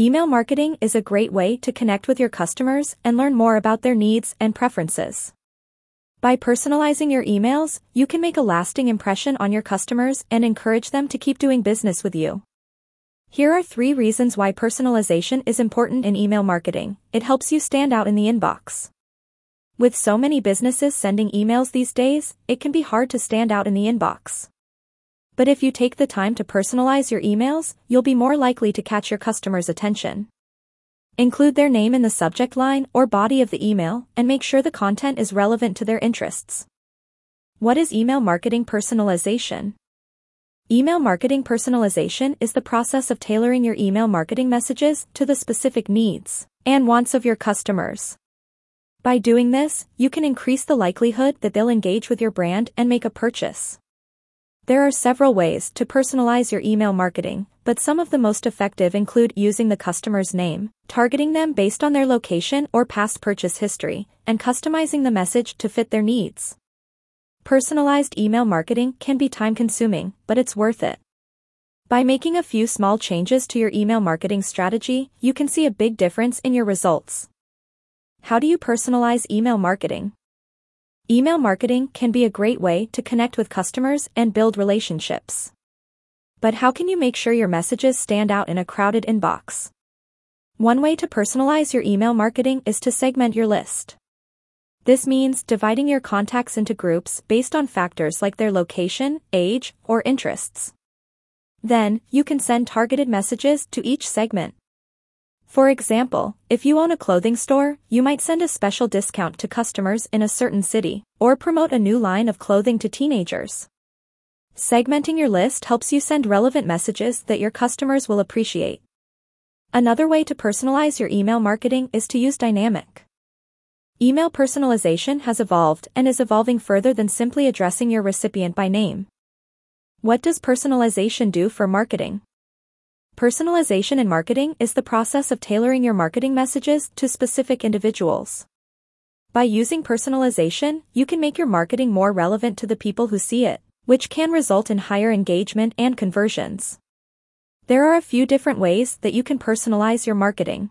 Email marketing is a great way to connect with your customers and learn more about their needs and preferences. By personalizing your emails, you can make a lasting impression on your customers and encourage them to keep doing business with you. Here are three reasons why personalization is important in email marketing. It helps you stand out in the inbox. With so many businesses sending emails these days, it can be hard to stand out in the inbox. But if you take the time to personalize your emails, you'll be more likely to catch your customers' attention. Include their name in the subject line or body of the email and make sure the content is relevant to their interests. What is email marketing personalization? Email marketing personalization is the process of tailoring your email marketing messages to the specific needs and wants of your customers. By doing this, you can increase the likelihood that they'll engage with your brand and make a purchase. There are several ways to personalize your email marketing, but some of the most effective include using the customer's name, targeting them based on their location or past purchase history, and customizing the message to fit their needs. Personalized email marketing can be time consuming, but it's worth it. By making a few small changes to your email marketing strategy, you can see a big difference in your results. How do you personalize email marketing? Email marketing can be a great way to connect with customers and build relationships. But how can you make sure your messages stand out in a crowded inbox? One way to personalize your email marketing is to segment your list. This means dividing your contacts into groups based on factors like their location, age, or interests. Then, you can send targeted messages to each segment. For example, if you own a clothing store, you might send a special discount to customers in a certain city, or promote a new line of clothing to teenagers. Segmenting your list helps you send relevant messages that your customers will appreciate. Another way to personalize your email marketing is to use dynamic. Email personalization has evolved and is evolving further than simply addressing your recipient by name. What does personalization do for marketing? Personalization in marketing is the process of tailoring your marketing messages to specific individuals. By using personalization, you can make your marketing more relevant to the people who see it, which can result in higher engagement and conversions. There are a few different ways that you can personalize your marketing.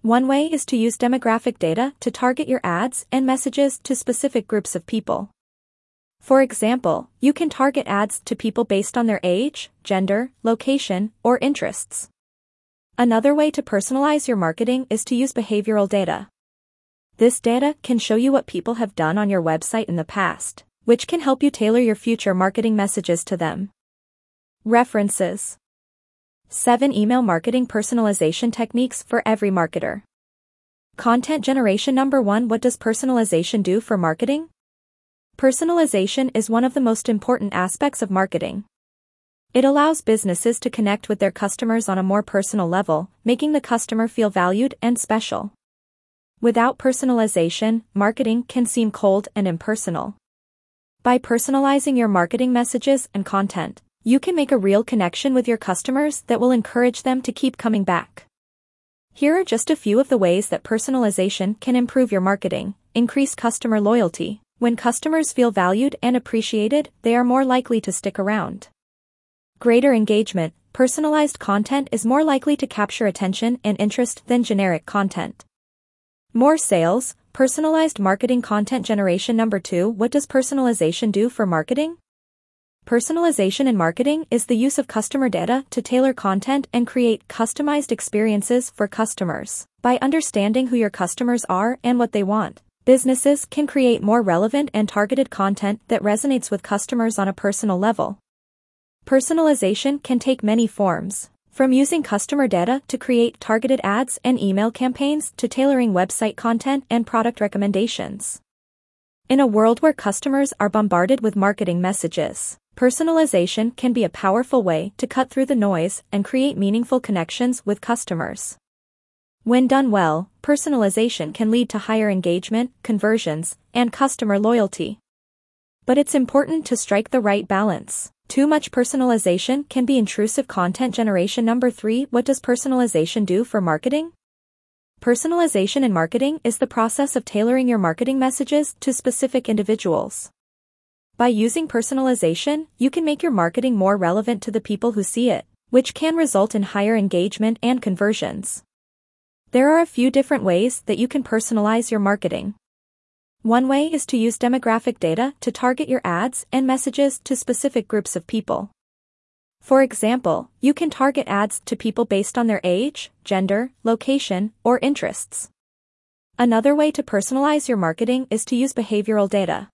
One way is to use demographic data to target your ads and messages to specific groups of people. For example, you can target ads to people based on their age, gender, location, or interests. Another way to personalize your marketing is to use behavioral data. This data can show you what people have done on your website in the past, which can help you tailor your future marketing messages to them. References 7 Email Marketing Personalization Techniques for Every Marketer. Content Generation Number 1 What does personalization do for marketing? Personalization is one of the most important aspects of marketing. It allows businesses to connect with their customers on a more personal level, making the customer feel valued and special. Without personalization, marketing can seem cold and impersonal. By personalizing your marketing messages and content, you can make a real connection with your customers that will encourage them to keep coming back. Here are just a few of the ways that personalization can improve your marketing, increase customer loyalty, when customers feel valued and appreciated, they are more likely to stick around. Greater engagement, personalized content is more likely to capture attention and interest than generic content. More sales, personalized marketing content generation number 2 What does personalization do for marketing? Personalization in marketing is the use of customer data to tailor content and create customized experiences for customers. By understanding who your customers are and what they want, businesses can create more relevant and targeted content that resonates with customers on a personal level. Personalization can take many forms, from using customer data to create targeted ads and email campaigns to tailoring website content and product recommendations. In a world where customers are bombarded with marketing messages, personalization can be a powerful way to cut through the noise and create meaningful connections with customers. When done well, personalization can lead to higher engagement, conversions, and customer loyalty. But it's important to strike the right balance. Too much personalization can be intrusive content generation. Number 3 What does personalization do for marketing? Personalization in marketing is the process of tailoring your marketing messages to specific individuals. By using personalization, you can make your marketing more relevant to the people who see it, which can result in higher engagement and conversions. There are a few different ways that you can personalize your marketing. One way is to use demographic data to target your ads and messages to specific groups of people. For example, you can target ads to people based on their age, gender, location, or interests. Another way to personalize your marketing is to use behavioral data.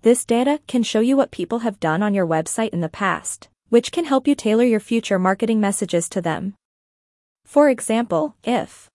This data can show you what people have done on your website in the past, which can help you tailor your future marketing messages to them. For example, if